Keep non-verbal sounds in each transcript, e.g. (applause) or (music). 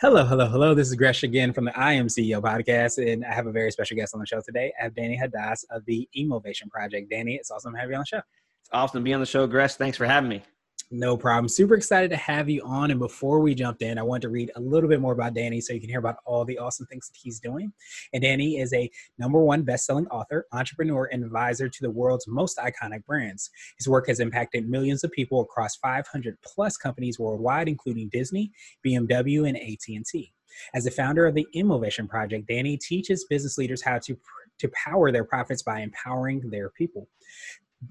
Hello, hello, hello. This is Gresh again from the I Am CEO podcast, and I have a very special guest on the show today. I have Danny Hadass of the Emovation Project. Danny, it's awesome to have you on the show. It's awesome to be on the show, Gresh. Thanks for having me. No problem. Super excited to have you on. And before we jumped in, I want to read a little bit more about Danny so you can hear about all the awesome things that he's doing. And Danny is a number one best-selling author, entrepreneur, and advisor to the world's most iconic brands. His work has impacted millions of people across 500 plus companies worldwide, including Disney, BMW, and AT&T. As the founder of the Emovation Project, Danny teaches business leaders how to to power their profits by empowering their people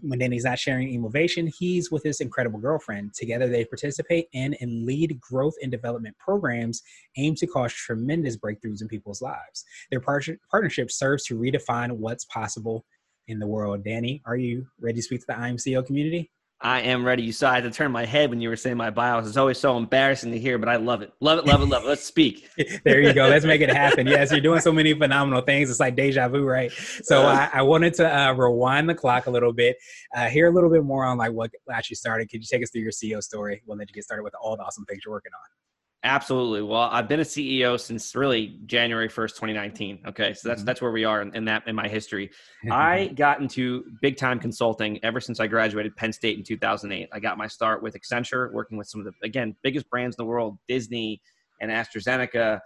when Danny's not sharing Emovation, he's with his incredible girlfriend. Together, they participate in and lead growth and development programs aimed to cause tremendous breakthroughs in people's lives. Their par- partnership serves to redefine what's possible in the world. Danny, are you ready to speak to the I Am CEO community? I am ready. You saw I had to turn my head when you were saying my bios. It's always so embarrassing to hear, but I love it. Love it, love it, love it. Let's speak. (laughs) there you go. Let's make it happen. (laughs) Yes, you're doing so many phenomenal things. It's like deja vu, right? So uh, I, I, wanted to uh, rewind the clock a little bit, uh, hear a little bit more on like what actually started. Could you take us through your CEO story? We'll let you get started with all the awesome things you're working on. Absolutely. Well, I've been a CEO since really January 1st, 2019. Okay. So that's, mm-hmm. that's where we are in, in that, in my history. I (laughs) got into big time consulting ever since I graduated Penn State in 2008. I got my start with Accenture, working with some of the, again, biggest brands in the world, Disney and AstraZeneca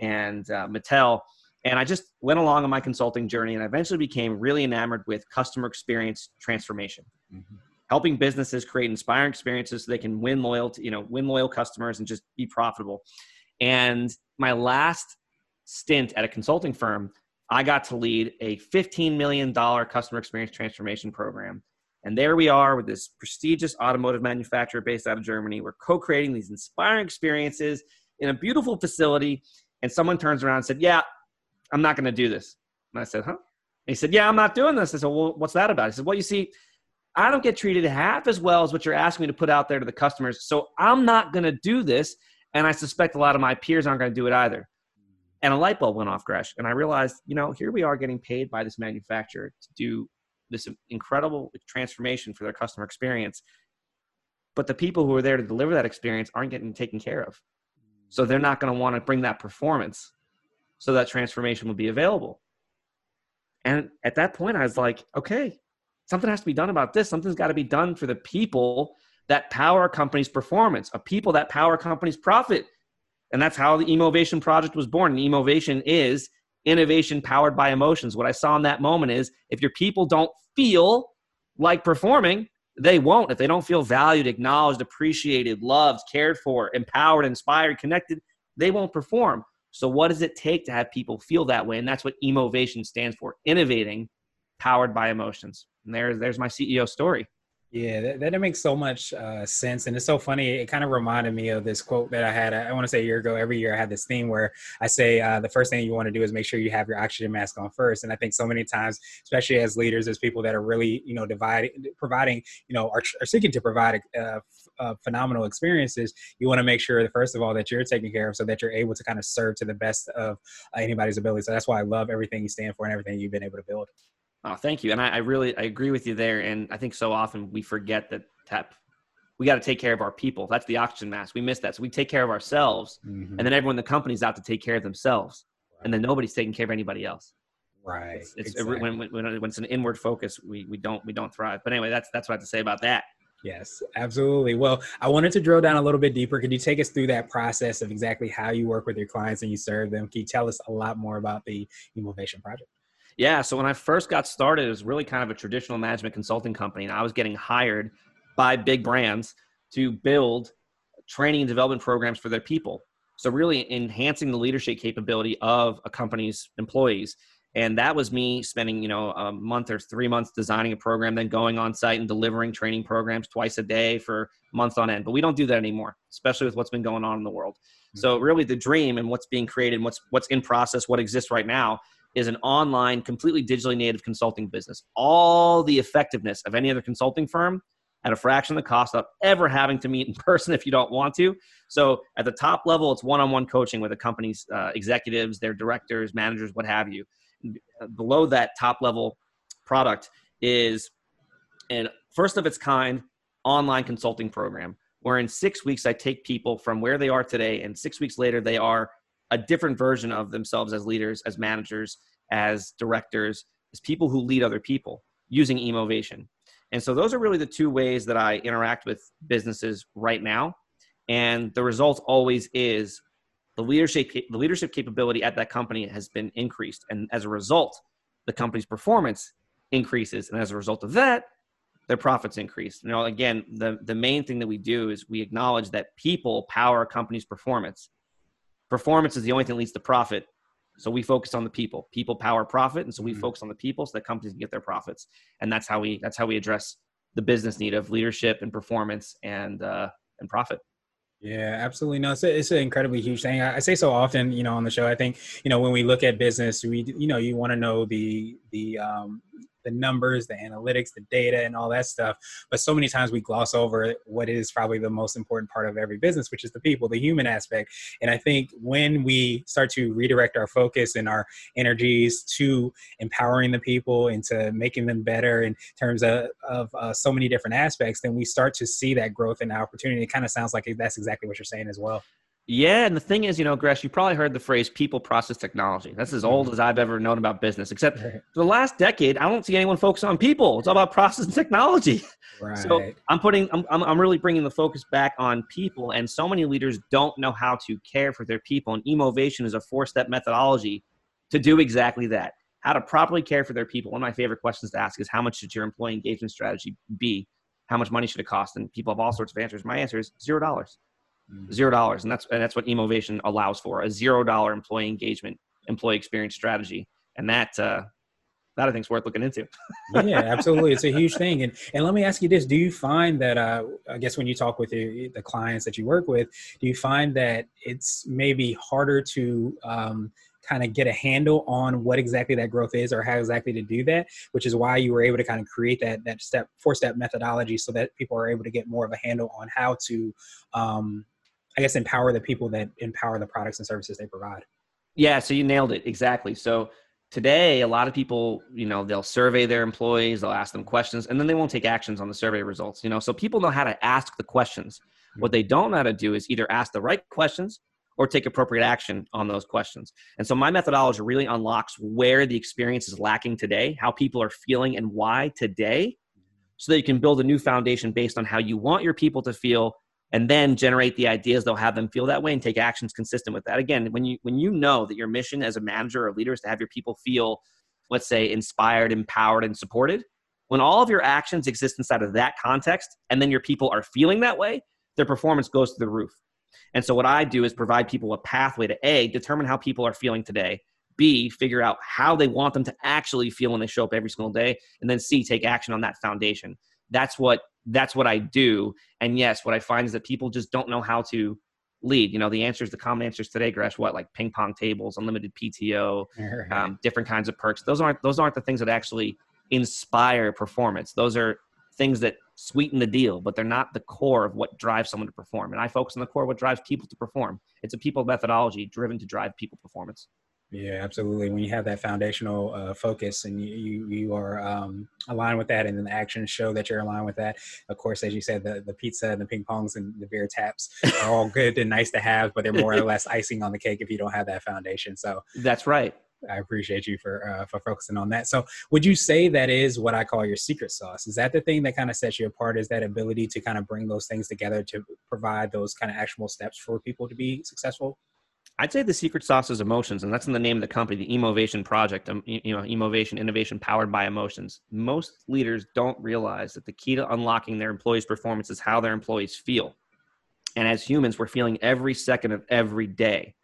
and uh, Mattel. And I just went along on my consulting journey and I eventually became really enamored with customer experience transformation. Mm-hmm helping businesses create inspiring experiences so they can win loyalty, you know, win loyal customers and just be profitable. And my last stint at a consulting firm, I got to lead a $15 million customer experience transformation program. And there we are with this prestigious automotive manufacturer based out of Germany. We're co creating these inspiring experiences in a beautiful facility. And someone turns around and said, Yeah, I'm not going to do this. And I said, Huh? And he said, Yeah, I'm not doing this. I said, Well, what's that about? He said, Well, you see, I don't get treated half as well as what you're asking me to put out there to the customers. So I'm not going to do this. And I suspect a lot of my peers aren't going to do it either. And a light bulb went off, Gresh. And I realized, you know, here we are getting paid by this manufacturer to do this incredible transformation for their customer experience. But the people who are there to deliver that experience aren't getting taken care of. So they're not going to want to bring that performance so that transformation will be available. And at that point, I was like, okay, something has to be done about this. Something's got to be done for the people that power a company's performance, a people that power a company's profit. And that's how the Emovation project was born. And Emovation is innovation powered by emotions. What I saw in that moment is if your people don't feel like performing, they won't. If they don't feel valued, acknowledged, appreciated, loved, cared for, empowered, inspired, connected, they won't perform. So, what does it take to have people feel that way? And that's what Emovation stands for innovating powered by emotions. And there's there's my CEO story. Yeah, that, that makes so much uh, sense. And it's so funny. It kind of reminded me of this quote that I had, I want to say a year ago. Every year I had this theme where I say uh, the first thing you want to do is make sure you have your oxygen mask on first. And I think so many times, especially as leaders, as people that are really, you know, dividing, providing, you know, are, are seeking to provide uh, uh, phenomenal experiences, you want to make sure that first of all that you're taken care of so that you're able to kind of serve to the best of anybody's ability. So that's why I love everything you stand for and everything you've been able to build. Oh, thank you. And I, I, really I agree with you there. And I think so often we forget that tap we got to take care of our people. That's the oxygen mask. We miss that. So we take care of ourselves, mm-hmm. and then everyone in the company's out to take care of themselves, right. and then nobody's taking care of anybody else. Right. It's, it's exactly. when, when, when it's an inward focus, we, we don't we don't thrive. But anyway, that's that's what I have to say about that. Yes, absolutely. Well, I wanted to drill down a little bit deeper. Could you take us through that process of exactly how you work with your clients and you serve them? Can you tell us a lot more about the Emovation Project? Yeah. So when I first got started, it was really kind of a traditional management consulting company, and I was getting hired by big brands to build training and development programs for their people. So really enhancing the leadership capability of a company's employees. And that was me spending, you know, a month or three months designing a program, then going on site and delivering training programs twice a day for months on end. But we don't do that anymore, especially with what's been going on in the world. Mm-hmm. So really the dream and what's being created, what's what's in process, what exists right now is an online, completely digitally native consulting business. All the effectiveness of any other consulting firm at a fraction of the cost of ever having to meet in (laughs) person if you don't want to. So at the top level, it's one-on-one coaching with the company's uh, executives, their directors, managers, what have you. Below that top level product is an first of its kind online consulting program where in six weeks I take people from where they are today and six weeks later they are a different version of themselves as leaders, as managers, as directors, as people who lead other people using emovation. And so those are really the two ways that I interact with businesses right now. And the result always is the leadership the leadership capability at that company has been increased and as a result the company's performance increases and as a result of that their profits increase you know again the the main thing that we do is we acknowledge that people power a company's performance performance is the only thing that leads to profit so we focus on the people people power profit and so we mm-hmm. focus on the people so that companies can get their profits and that's how we that's how we address the business need of leadership and performance and uh, and profit yeah, absolutely. No, it's, a, it's an incredibly huge thing. I, I, say so often, you know, on the show. I think, you know, when we look at business, we, you know, you want to know the the um, the numbers, the analytics, the data, and all that stuff. But so many times we gloss over what is probably the most important part of every business, which is the people, the human aspect. And I think when we start to redirect our focus and our energies to empowering the people and to making them better in terms of, of uh, so many different aspects, then we start to see that growth and opportunity. It kind of sounds like that's exactly what you're saying as well. Yeah, and the thing is, you know, Gresh, you probably heard the phrase people process technology. That's as old mm-hmm. as I've ever known about business, except for the last decade, I don't see anyone focus on people. It's all about process and (laughs) technology. Right. So I'm putting, I'm, I'm, I'm really bringing the focus back on people, and so many leaders don't know how to care for their people. And emovation is a four step methodology to do exactly that. How to properly care for their people. One of my favorite questions to ask is how much should your employee engagement strategy be? How much money should it cost? And people have all sorts of answers. My answer is zero dollars. Zero dollars and that's and that's what emovation allows for a zero dollar employee engagement employee experience strategy and that uh that i think is worth looking into. (laughs) Yeah absolutely. It's a huge thing and and let me ask you this do you find that uh i guess when you talk with the, the clients that you work with do you find that it's maybe harder to um kind of get a handle on what exactly that growth is or how exactly to do that which is why you were able to kind of create that that step four step methodology so that people are able to get more of a handle on how to um, I guess empower the people that empower the products and services they provide. Yeah, so you nailed it exactly. So today, a lot of people, you know, they'll survey their employees, they'll ask them questions, and then they won't take actions on the survey results. You know, so people know how to ask the questions. Mm-hmm. What they don't know how to do is either ask the right questions or take appropriate action on those questions. And so my methodology really unlocks where the experience is lacking today, how people are feeling, and why today, so that you can build a new foundation based on how you want your people to feel and then generate the ideas they'll have them feel that way and take actions consistent with that. Again when you when you know that your mission as a manager or leader is to have your people feel let's say inspired empowered and supported when all of your actions exist inside of that context and then your people are feeling that way their performance goes to the roof. And so what i do is provide people a pathway to a determine how people are feeling today b figure out how they want them to actually feel when they show up every single day and then c take action on that foundation. That's what that's what I do. And yes, what I find is that people just don't know how to lead. You know, the answers, the common answers today, Gresh, what like ping pong tables, unlimited PTO, (laughs) um, different kinds of perks. Those aren't those aren't the things that actually inspire performance. Those are things that sweeten the deal, but they're not the core of what drives someone to perform. And I focus on the core, what drives people to perform. It's a people methodology driven to drive people performance. Yeah, absolutely. When you have that foundational uh, focus and you you, you are um, aligned with that, and then the actions show that you're aligned with that. Of course, as you said, the, the pizza and the ping pongs and the beer taps (laughs) are all good and nice to have, but they're more or less icing on the cake if you don't have that foundation. So that's right. I appreciate you for uh, for focusing on that. So, would you say that is what I call your secret sauce? Is that the thing that kind of sets you apart? Is that ability to kind of bring those things together to provide those kind of actionable steps for people to be successful? I'd say the secret sauce is emotions, and that's in the name of the company, the Emovation Project. Um, you know, Emovation, innovation powered by emotions. Most leaders don't realize that the key to unlocking their employees' performance is how their employees feel. And as humans, we're feeling every second of every day.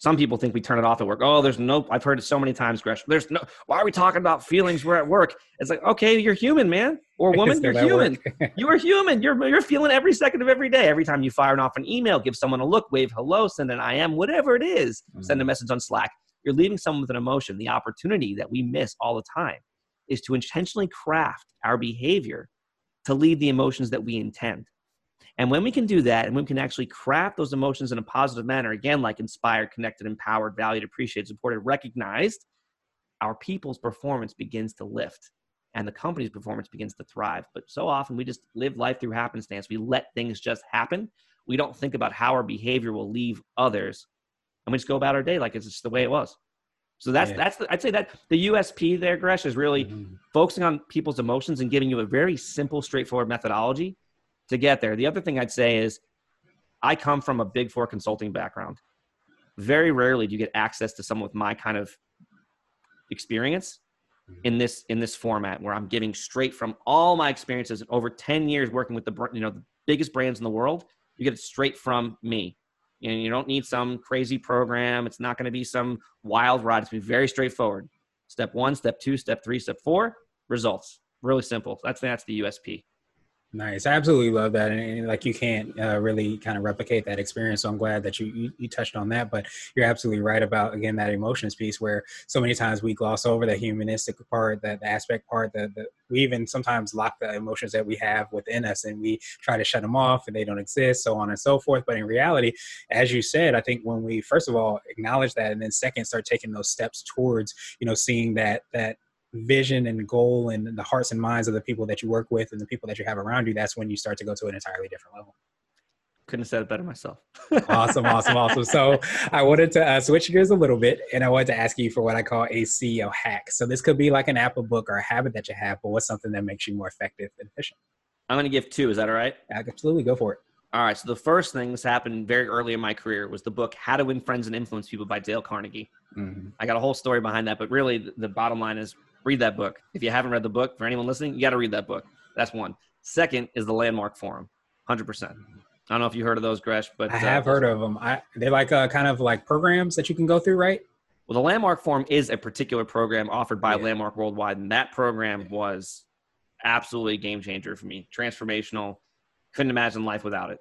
Some people think we turn it off at work. Oh, there's no, I've heard it so many times, Gresh. There's no, why are we talking about feelings? We're at work. It's like, okay, you're human, man. Or (laughs) woman, you're human. you are human. You're, you're feeling every second of every day. Every time you fire off an email, give someone a look, wave hello, send an IM, whatever it is, mm-hmm. send a message on Slack. You're leaving someone with an emotion. The opportunity that we miss all the time is to intentionally craft our behavior to lead the emotions that we intend. And when we can do that, and when we can actually craft those emotions in a positive manner, again, like inspired, connected, empowered, valued, appreciated, supported, recognized, our people's performance begins to lift and the company's performance begins to thrive. But so often we just live life through happenstance. We let things just happen. We don't think about how our behavior will leave others. And we just go about our day like it's just the way it was. So that's yeah. that's the, I'd say that the USP there, Gresh, is really mm-hmm. focusing on people's emotions and giving you a very simple, straightforward methodology to get there. The other thing I'd say is I come from a big four consulting background. Very rarely do you get access to someone with my kind of experience mm-hmm. in this in this format where I'm giving straight from all my experiences over 10 years working with the you know the biggest brands in the world. You get it straight from me. And you don't need some crazy program. It's not going to be some wild ride. It's be very straightforward. Step one, step two, step three, step four, results. Really simple. That's that's the USP. Nice. I absolutely love that. And, and like you can't uh, really kind of replicate that experience. So I'm glad that you, you, you, touched on that. But you're absolutely right about, again, that emotions piece where so many times we gloss over the humanistic part, that the aspect part, that we even sometimes lock the emotions that we have within us and we try to shut them off and they don't exist, so on and so forth. But in reality, as you said, I think when we, first of all, acknowledge that and then second, start taking those steps towards, you know, seeing that, that, vision and goal and the hearts and minds of the people that you work with and the people that you have around you, that's when you start to go to an entirely different level. Couldn't have said it better myself. awesome, awesome, awesome. So (laughs) I wanted to uh, switch gears a little bit, and I wanted to ask you for what I call a CEO hack. So this could be like an app, a book, or a habit that you have, but what's something that makes you more effective and efficient? I'm going to give two. Is that all right? Absolutely, go for it. All right. So the first thing this happened very early in my career was the book "How to Win Friends and Influence People" by Dale Carnegie. Mm-hmm. I got a whole story behind that, but really the bottom line is read that book. If you haven't read the book, for anyone listening, you got to read that book. That's one. Second is the Landmark Forum, hundred percent. I don't know if you heard of those, Gresh, but I uh, have heard of them. I, they're like uh, kind of like programs that you can go through, right? Well, the Landmark Forum is a particular program offered by yeah. Landmark Worldwide, and that program was absolutely a game changer for me. Transformational. Couldn't imagine life without it.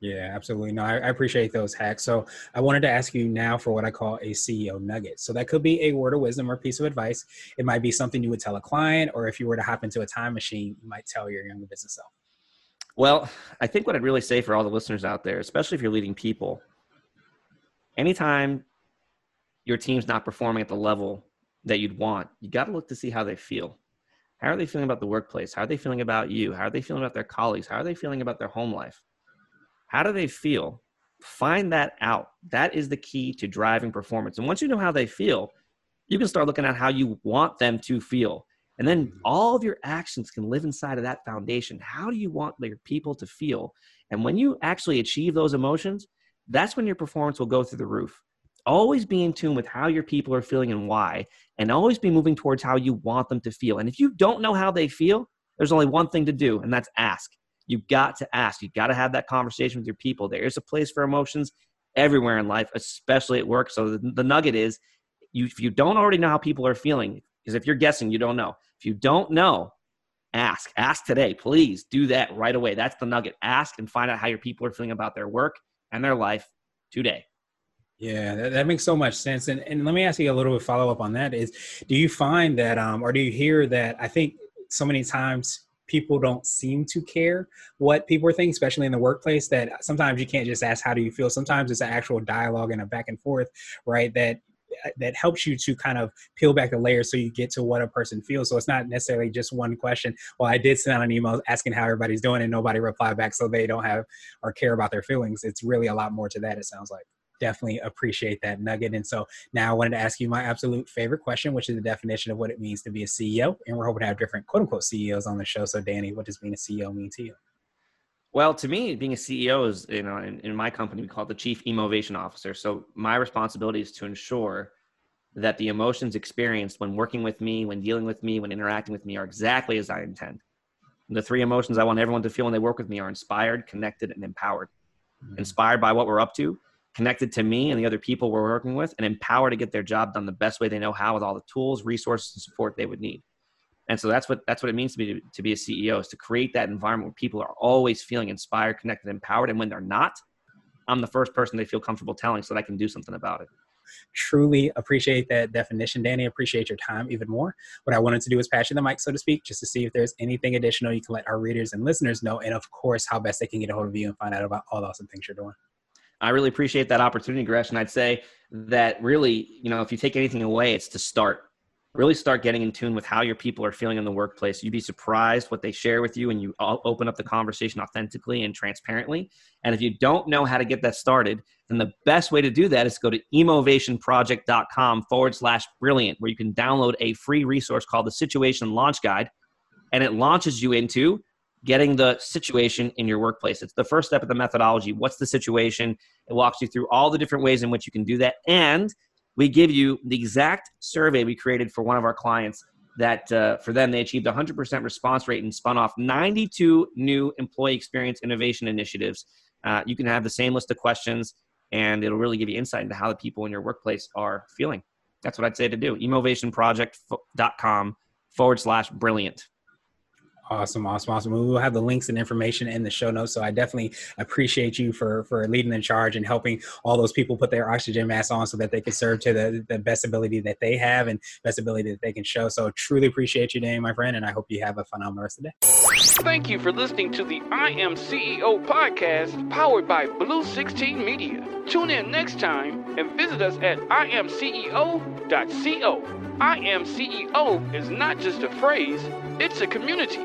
Yeah, absolutely. No, I, I, appreciate those hacks. So I wanted to ask you now for what I call a CEO nugget. So that could be a word of wisdom or piece of advice. It might be something you would tell a client, or if you were to hop into a time machine, you might tell your younger business self. Well, I think what I'd really say for all the listeners out there, especially if you're leading people, anytime your team's not performing at the level that you'd want, you got to look to see how they feel. How are they feeling about the workplace? How are they feeling about you? How are they feeling about their colleagues? How are they feeling about their home life? How do they feel? Find that out. That is the key to driving performance. And once you know how they feel, you can start looking at how you want them to feel. And then mm-hmm. all of your actions can live inside of that foundation. How do you want your people to feel? And when you actually achieve those emotions, that's when your performance will go through the roof. Always be in tune with how your people are feeling and why, and always be moving towards how you want them to feel. And if you don't know how they feel, there's only one thing to do, and that's ask. You got to ask. You've got to have that conversation with your people. There is a place for emotions everywhere in life, especially at work. So the, the nugget is, you, if you don't already know how people are feeling, because if you're guessing, you don't know. If you don't know, ask. Ask today. Please do that right away. That's the nugget. Ask and find out how your people are feeling about their work and their life today. Yeah, that, that, makes so much sense. And, and let me ask you a little bit follow up on that is do you find that, um, or do you hear that? I think so many times people don't seem to care what people are thinking, especially in the workplace. That sometimes you can't just ask, "How do you feel?" Sometimes it's an actual dialogue and a back and forth, right? That that helps you to kind of peel back the layers so you get to what a person feels. So it's not necessarily just one question. Well, I did send out an email asking how everybody's doing, and nobody replied back, so they don't have or care about their feelings. It's really a lot more to that. It sounds like definitely appreciate that nugget. And so now I wanted to ask you my absolute favorite question, which is the definition of what it means to be a CEO. And we're hoping to have different quote unquote CEOs on the show. So, Danny, what does being a CEO mean to you? Well, to me, being a CEO is, you know, in, in my company, we call it the chief emovation officer. So, my responsibility is to ensure that the emotions experienced when working with me, when dealing with me, when interacting with me are exactly as I intend. The three emotions I want everyone to feel when they work with me are inspired, connected, and empowered. Mm-hmm. Inspired by what we're up to, connected to me and the other people we're working with, and empowered to get their job done the best way they know how with all the tools, resources, and support they would need. And so that's what that's what it means to be to, to be a CEO is to create that environment where people are always feeling inspired, connected, empowered, and when they're not, I'm the first person they feel comfortable telling so that I can do something about it. Truly appreciate that definition, Danny. Appreciate your time even more. What I wanted to do is pass you the mic, so to speak, just to see if there's anything additional you can let our readers and listeners know, and of course, how best they can get a hold of you and find out about all the awesome things you're doing. I really appreciate that opportunity, Gresh. And I'd say that really, you know, if you take anything away, it's to start really start getting in tune with how your people are feeling in the workplace. You'd be surprised what they share with you and you open up the conversation authentically and transparently. And if you don't know how to get that started, then the best way to do that is to go to emovationproject.com forward slash brilliant, where you can download a free resource called the Situation Launch Guide. And it launches you into getting the situation in your workplace. It's the first step of the methodology. What's the situation? It walks you through all the different ways in which you can do that. And we give you the exact survey we created for one of our clients that uh, for them they achieved 100% response rate and spun off 92 new employee experience innovation initiatives uh, you can have the same list of questions and it'll really give you insight into how the people in your workplace are feeling that's what i'd say to do emovationproject.com forward slash brilliant Awesome, awesome, awesome. We will have the links and information in the show notes. So I definitely appreciate you for for leading in charge and helping all those people put their oxygen mask on so that they can serve to the, the best ability that they have and best ability that they can show. So truly appreciate you, Danny, my friend, and I hope you have a phenomenal rest of the day. Thank you for listening to the I Am CEO podcast powered by Blue 16 Media. Tune in next time and visit us at imceo.co. I Am CEO is not just a phrase, it's a community.